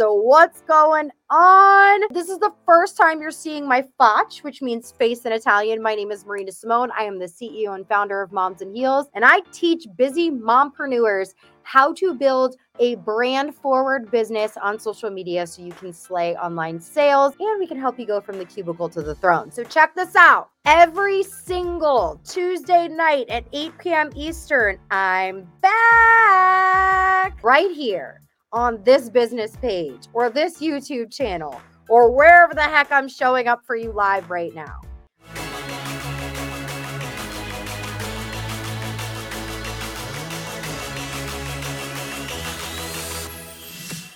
So, what's going on? This is the first time you're seeing my faccia, which means face in Italian. My name is Marina Simone. I am the CEO and founder of Moms and Heels, and I teach busy mompreneurs how to build a brand forward business on social media so you can slay online sales and we can help you go from the cubicle to the throne. So, check this out. Every single Tuesday night at 8 p.m. Eastern, I'm back right here on this business page or this YouTube channel or wherever the heck I'm showing up for you live right now.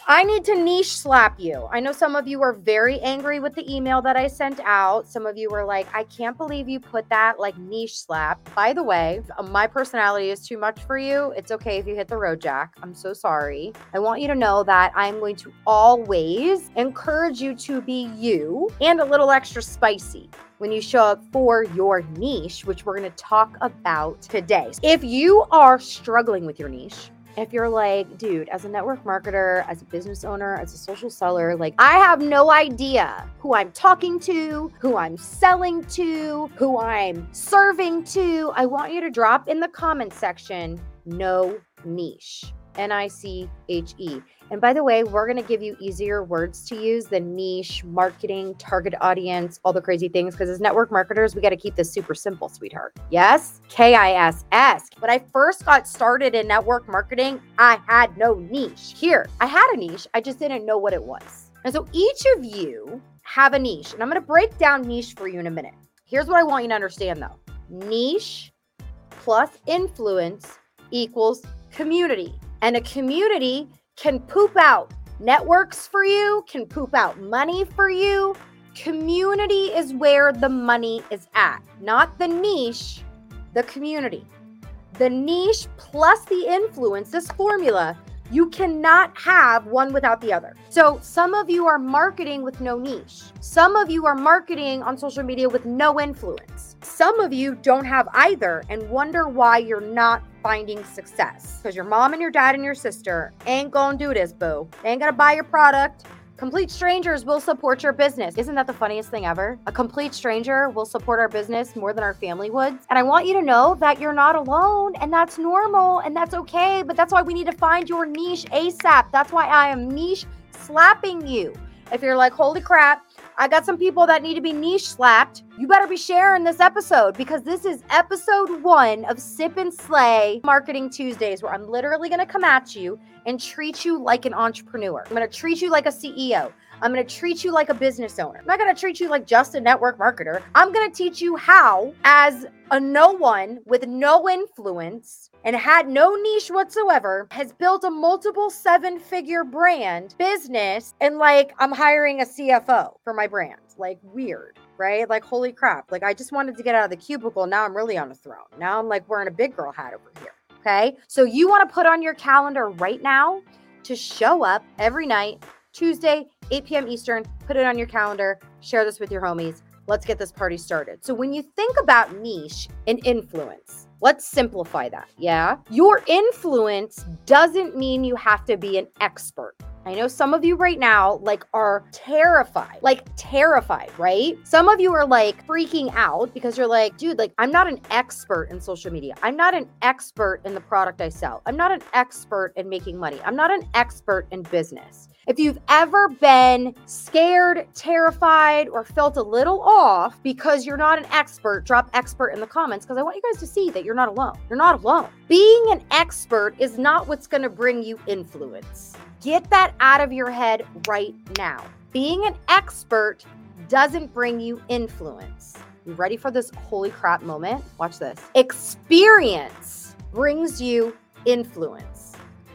I need to niche slap you. I know some of you are very angry with the email that I sent out. Some of you were like, I can't believe you put that like niche slap. By the way, uh, my personality is too much for you. It's okay if you hit the road jack. I'm so sorry. I want you to know that I'm going to always encourage you to be you and a little extra spicy when you show up for your niche, which we're going to talk about today. If you are struggling with your niche, if you're like, dude, as a network marketer, as a business owner, as a social seller, like I have no idea who I'm talking to, who I'm selling to, who I'm serving to, I want you to drop in the comment section no niche. N I C H E. And by the way, we're going to give you easier words to use than niche, marketing, target audience, all the crazy things. Because as network marketers, we got to keep this super simple, sweetheart. Yes, K I S S. When I first got started in network marketing, I had no niche. Here, I had a niche, I just didn't know what it was. And so each of you have a niche. And I'm going to break down niche for you in a minute. Here's what I want you to understand though niche plus influence equals community. And a community can poop out networks for you, can poop out money for you. Community is where the money is at, not the niche, the community. The niche plus the influence, this formula, you cannot have one without the other. So, some of you are marketing with no niche. Some of you are marketing on social media with no influence. Some of you don't have either and wonder why you're not finding success because your mom and your dad and your sister ain't gonna do this, boo. They ain't gonna buy your product. Complete strangers will support your business. Isn't that the funniest thing ever? A complete stranger will support our business more than our family would. And I want you to know that you're not alone and that's normal and that's okay. But that's why we need to find your niche ASAP. That's why I am niche slapping you. If you're like, holy crap, I got some people that need to be niche slapped. You better be sharing this episode because this is episode one of Sip and Slay Marketing Tuesdays, where I'm literally going to come at you and treat you like an entrepreneur. I'm going to treat you like a CEO. I'm going to treat you like a business owner. I'm not going to treat you like just a network marketer. I'm going to teach you how, as a no one with no influence and had no niche whatsoever, has built a multiple seven figure brand business. And like, I'm hiring a CFO for my brand. Like, weird right? Like, holy crap. Like, I just wanted to get out of the cubicle. Now I'm really on a throne. Now I'm like wearing a big girl hat over here. Okay. So you want to put on your calendar right now to show up every night, Tuesday, 8 p.m. Eastern. Put it on your calendar. Share this with your homies. Let's get this party started. So, when you think about niche and influence, let's simplify that. Yeah. Your influence doesn't mean you have to be an expert. I know some of you right now like are terrified, like terrified, right? Some of you are like freaking out because you're like, dude, like I'm not an expert in social media. I'm not an expert in the product I sell. I'm not an expert in making money. I'm not an expert in business. If you've ever been scared, terrified, or felt a little off because you're not an expert, drop expert in the comments because I want you guys to see that you're not alone. You're not alone. Being an expert is not what's going to bring you influence. Get that out of your head right now. Being an expert doesn't bring you influence. You ready for this holy crap moment? Watch this. Experience brings you influence.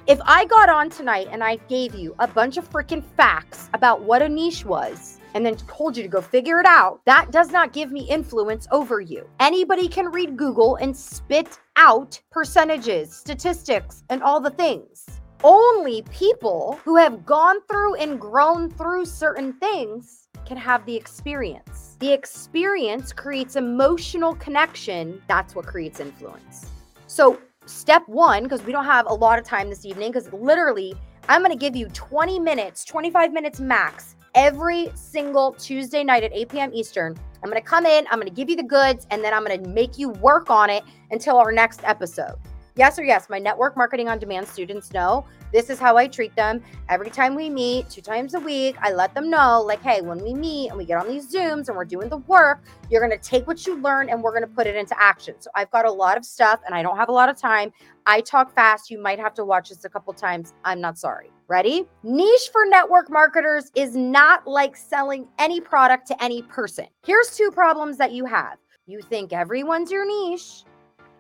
If I got on tonight and I gave you a bunch of freaking facts about what a niche was, and then told you to go figure it out, that does not give me influence over you. Anybody can read Google and spit out percentages, statistics, and all the things. Only people who have gone through and grown through certain things can have the experience. The experience creates emotional connection. That's what creates influence. So, step one, because we don't have a lot of time this evening, because literally I'm going to give you 20 minutes, 25 minutes max every single Tuesday night at 8 p.m. Eastern. I'm going to come in, I'm going to give you the goods, and then I'm going to make you work on it until our next episode. Yes or yes, my network marketing on demand students know this is how I treat them. Every time we meet, two times a week, I let them know, like, hey, when we meet and we get on these Zooms and we're doing the work, you're going to take what you learn and we're going to put it into action. So I've got a lot of stuff and I don't have a lot of time. I talk fast. You might have to watch this a couple times. I'm not sorry. Ready? Niche for network marketers is not like selling any product to any person. Here's two problems that you have. You think everyone's your niche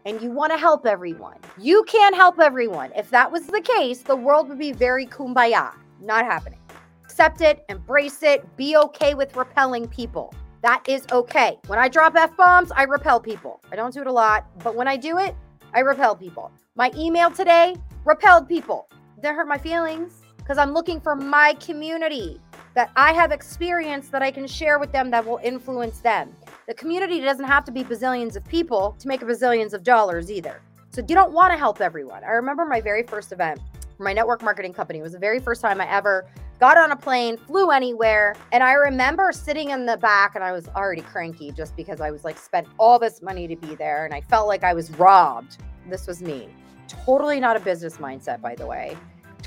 and you want to help everyone. You can't help everyone. If that was the case, the world would be very kumbaya. Not happening. Accept it, embrace it, be okay with repelling people. That is okay. When I drop F bombs, I repel people. I don't do it a lot, but when I do it, I repel people. My email today repelled people. That hurt my feelings because I'm looking for my community that I have experience that I can share with them that will influence them. The community doesn't have to be bazillions of people to make bazillions of dollars either. So you don't want to help everyone. I remember my very first event for my network marketing company. It was the very first time I ever got on a plane, flew anywhere. And I remember sitting in the back and I was already cranky just because I was like spent all this money to be there and I felt like I was robbed. This was me. Totally not a business mindset, by the way.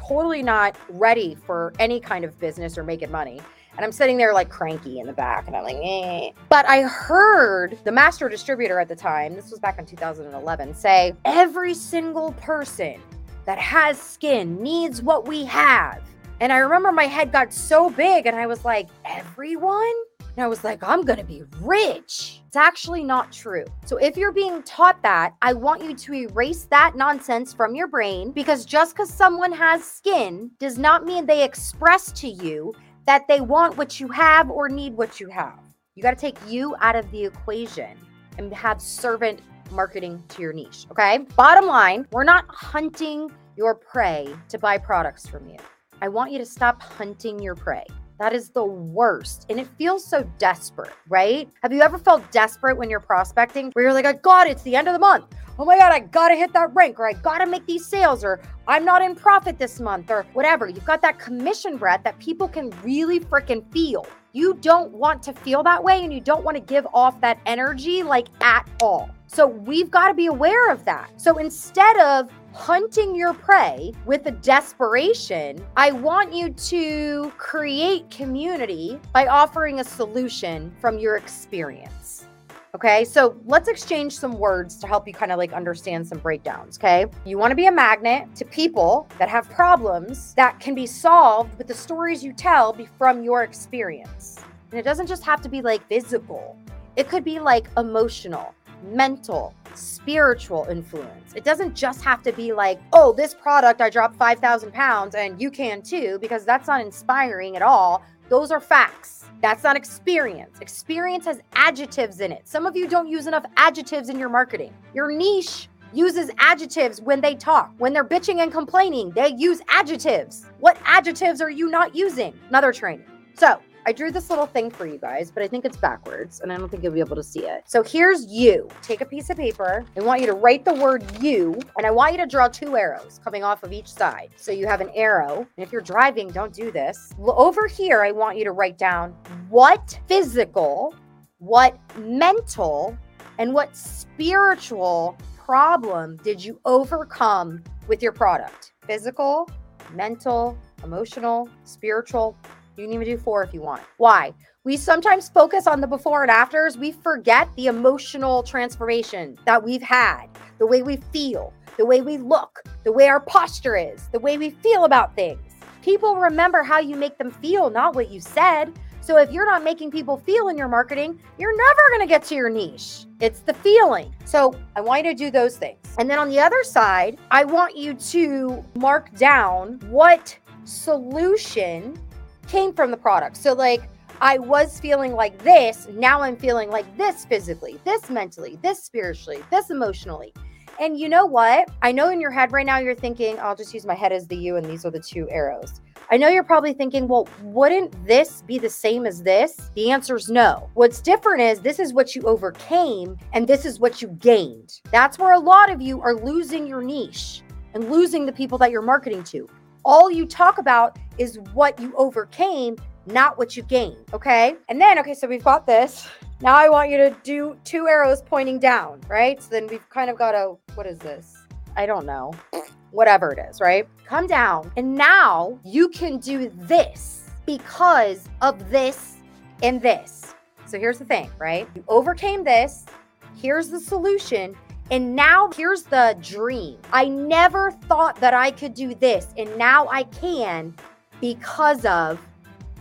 Totally not ready for any kind of business or making money. And I'm sitting there like cranky in the back, and I'm like, eh. But I heard the master distributor at the time, this was back in 2011, say every single person that has skin needs what we have. And I remember my head got so big, and I was like, everyone? And I was like, I'm going to be rich. It's actually not true. So if you're being taught that, I want you to erase that nonsense from your brain because just because someone has skin does not mean they express to you that they want what you have or need what you have. You got to take you out of the equation and have servant marketing to your niche. Okay. Bottom line, we're not hunting your prey to buy products from you. I want you to stop hunting your prey. That is the worst. And it feels so desperate, right? Have you ever felt desperate when you're prospecting where you're like, oh God, it's the end of the month oh my God, I gotta hit that rank, or I gotta make these sales, or I'm not in profit this month, or whatever. You've got that commission breath that people can really freaking feel. You don't want to feel that way and you don't want to give off that energy like at all. So we've got to be aware of that. So instead of hunting your prey with a desperation, I want you to create community by offering a solution from your experience. Okay, so let's exchange some words to help you kind of like understand some breakdowns. Okay, you want to be a magnet to people that have problems that can be solved with the stories you tell from your experience. And it doesn't just have to be like physical, it could be like emotional, mental, spiritual influence. It doesn't just have to be like, oh, this product I dropped 5,000 pounds and you can too, because that's not inspiring at all. Those are facts. That's not experience. Experience has adjectives in it. Some of you don't use enough adjectives in your marketing. Your niche uses adjectives when they talk. When they're bitching and complaining, they use adjectives. What adjectives are you not using? Another training. So, I drew this little thing for you guys, but I think it's backwards and I don't think you'll be able to see it. So here's you. Take a piece of paper. I want you to write the word you, and I want you to draw two arrows coming off of each side. So you have an arrow. And if you're driving, don't do this. Over here, I want you to write down what physical, what mental, and what spiritual problem did you overcome with your product? Physical, mental, emotional, spiritual, you can even do four if you want. Why? We sometimes focus on the before and afters. We forget the emotional transformation that we've had, the way we feel, the way we look, the way our posture is, the way we feel about things. People remember how you make them feel, not what you said. So if you're not making people feel in your marketing, you're never going to get to your niche. It's the feeling. So I want you to do those things. And then on the other side, I want you to mark down what solution came from the product. So, like, I was feeling like this. Now I'm feeling like this physically, this mentally, this spiritually, this emotionally. And you know what? I know in your head right now you're thinking, I'll just use my head as the U and these are the two arrows. I know you're probably thinking, well, wouldn't this be the same as this? The answer is no. What's different is this is what you overcame and this is what you gained. That's where a lot of you are losing your niche and losing the people that you're marketing to all you talk about is what you overcame, not what you gained. Okay. And then, okay, so we've got this. Now I want you to do two arrows pointing down, right? So then we've kind of got a, what is this? I don't know. Whatever it is, right? Come down. And now you can do this because of this and this. So here's the thing, right? You overcame this. Here's the solution. And now here's the dream. I never thought that I could do this. And now I can because of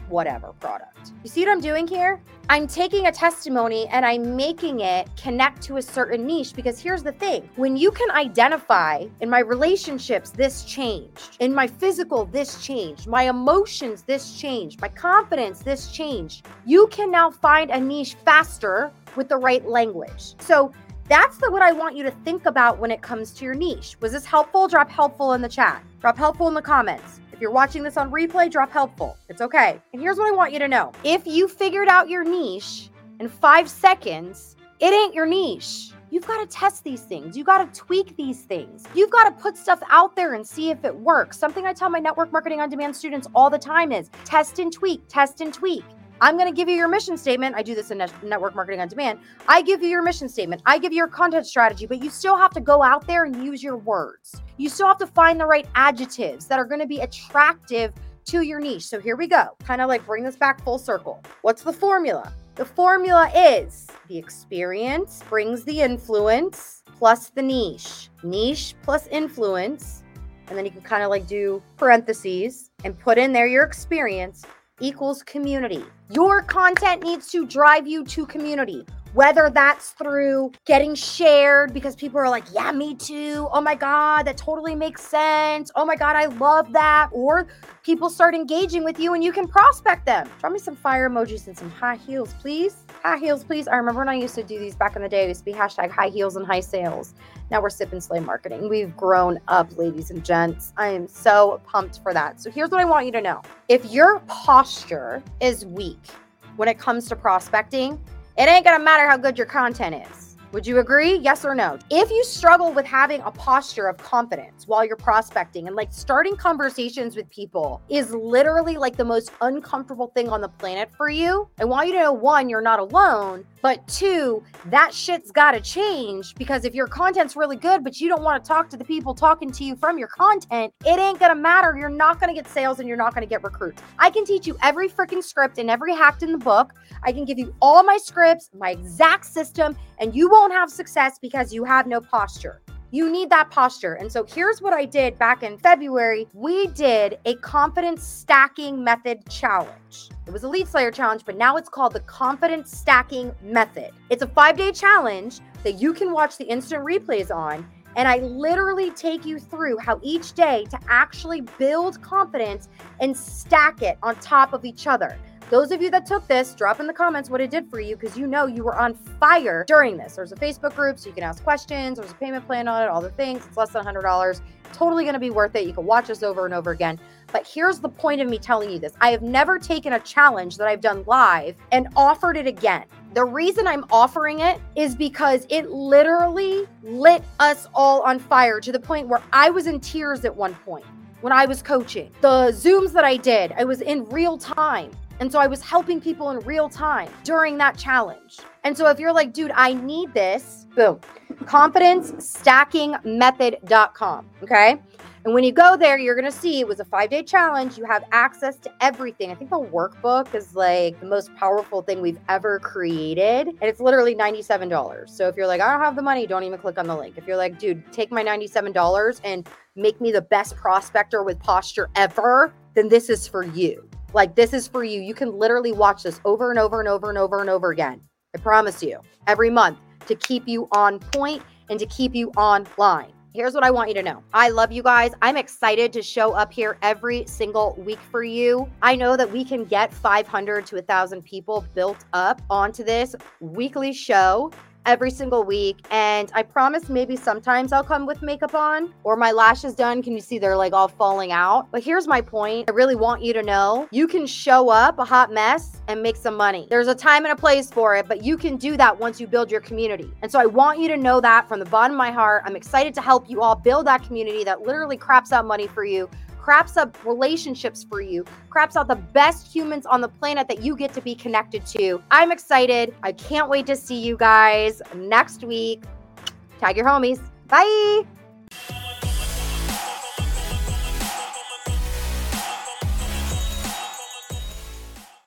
whatever product. You see what I'm doing here? I'm taking a testimony and I'm making it connect to a certain niche because here's the thing when you can identify in my relationships, this changed, in my physical, this changed, my emotions, this changed, my confidence, this changed, you can now find a niche faster with the right language. So that's the, what I want you to think about when it comes to your niche. Was this helpful? Drop helpful in the chat. Drop helpful in the comments. If you're watching this on replay, drop helpful. It's okay. And here's what I want you to know if you figured out your niche in five seconds, it ain't your niche. You've got to test these things. You've got to tweak these things. You've got to put stuff out there and see if it works. Something I tell my network marketing on demand students all the time is test and tweak, test and tweak. I'm going to give you your mission statement. I do this in network marketing on demand. I give you your mission statement. I give you your content strategy, but you still have to go out there and use your words. You still have to find the right adjectives that are going to be attractive to your niche. So here we go. Kind of like bring this back full circle. What's the formula? The formula is the experience brings the influence plus the niche. Niche plus influence. And then you can kind of like do parentheses and put in there your experience equals community. Your content needs to drive you to community, whether that's through getting shared because people are like, yeah, me too. Oh my God, that totally makes sense. Oh my God, I love that. Or people start engaging with you and you can prospect them. Drop me some fire emojis and some high heels, please. High heels, please. I remember when I used to do these back in the day, it used to be hashtag high heels and high sales. Now we're sip and slay marketing. We've grown up, ladies and gents. I am so pumped for that. So here's what I want you to know. If your posture is weak when it comes to prospecting, it ain't gonna matter how good your content is. Would you agree? Yes or no? If you struggle with having a posture of confidence while you're prospecting and like starting conversations with people is literally like the most uncomfortable thing on the planet for you, I want you to know one, you're not alone, but two, that shit's got to change because if your content's really good, but you don't want to talk to the people talking to you from your content, it ain't going to matter. You're not going to get sales and you're not going to get recruits. I can teach you every freaking script and every hack in the book. I can give you all my scripts, my exact system, and you won't have success because you have no posture. You need that posture. And so here's what I did back in February. We did a confidence stacking method challenge. It was a lead slayer challenge, but now it's called the confidence stacking method. It's a five day challenge that you can watch the instant replays on. And I literally take you through how each day to actually build confidence and stack it on top of each other. Those of you that took this, drop in the comments what it did for you because you know you were on fire during this. There's a Facebook group so you can ask questions. There's a payment plan on it, all the things. It's less than $100. Totally going to be worth it. You can watch this over and over again. But here's the point of me telling you this I have never taken a challenge that I've done live and offered it again. The reason I'm offering it is because it literally lit us all on fire to the point where I was in tears at one point when I was coaching. The Zooms that I did, I was in real time. And so I was helping people in real time during that challenge. And so if you're like, dude, I need this, boom, confidencestackingmethod.com. Okay. And when you go there, you're going to see it was a five day challenge. You have access to everything. I think the workbook is like the most powerful thing we've ever created. And it's literally $97. So if you're like, I don't have the money, don't even click on the link. If you're like, dude, take my $97 and make me the best prospector with posture ever, then this is for you. Like, this is for you. You can literally watch this over and over and over and over and over again. I promise you, every month to keep you on point and to keep you online. Here's what I want you to know. I love you guys. I'm excited to show up here every single week for you. I know that we can get 500 to 1,000 people built up onto this weekly show every single week. And I promise maybe sometimes I'll come with makeup on or my lashes done. Can you see they're like all falling out? But here's my point. I really want you to know you can show up a hot mess and make some money. There's a time and a place for it, but you can do that once you build your community. And so I want you to know that from the bottom of my heart. I'm excited to help you all build that community that literally craps out money for you craps up relationships for you, craps out the best humans on the planet that you get to be connected to. I'm excited. I can't wait to see you guys next week. Tag your homies. Bye.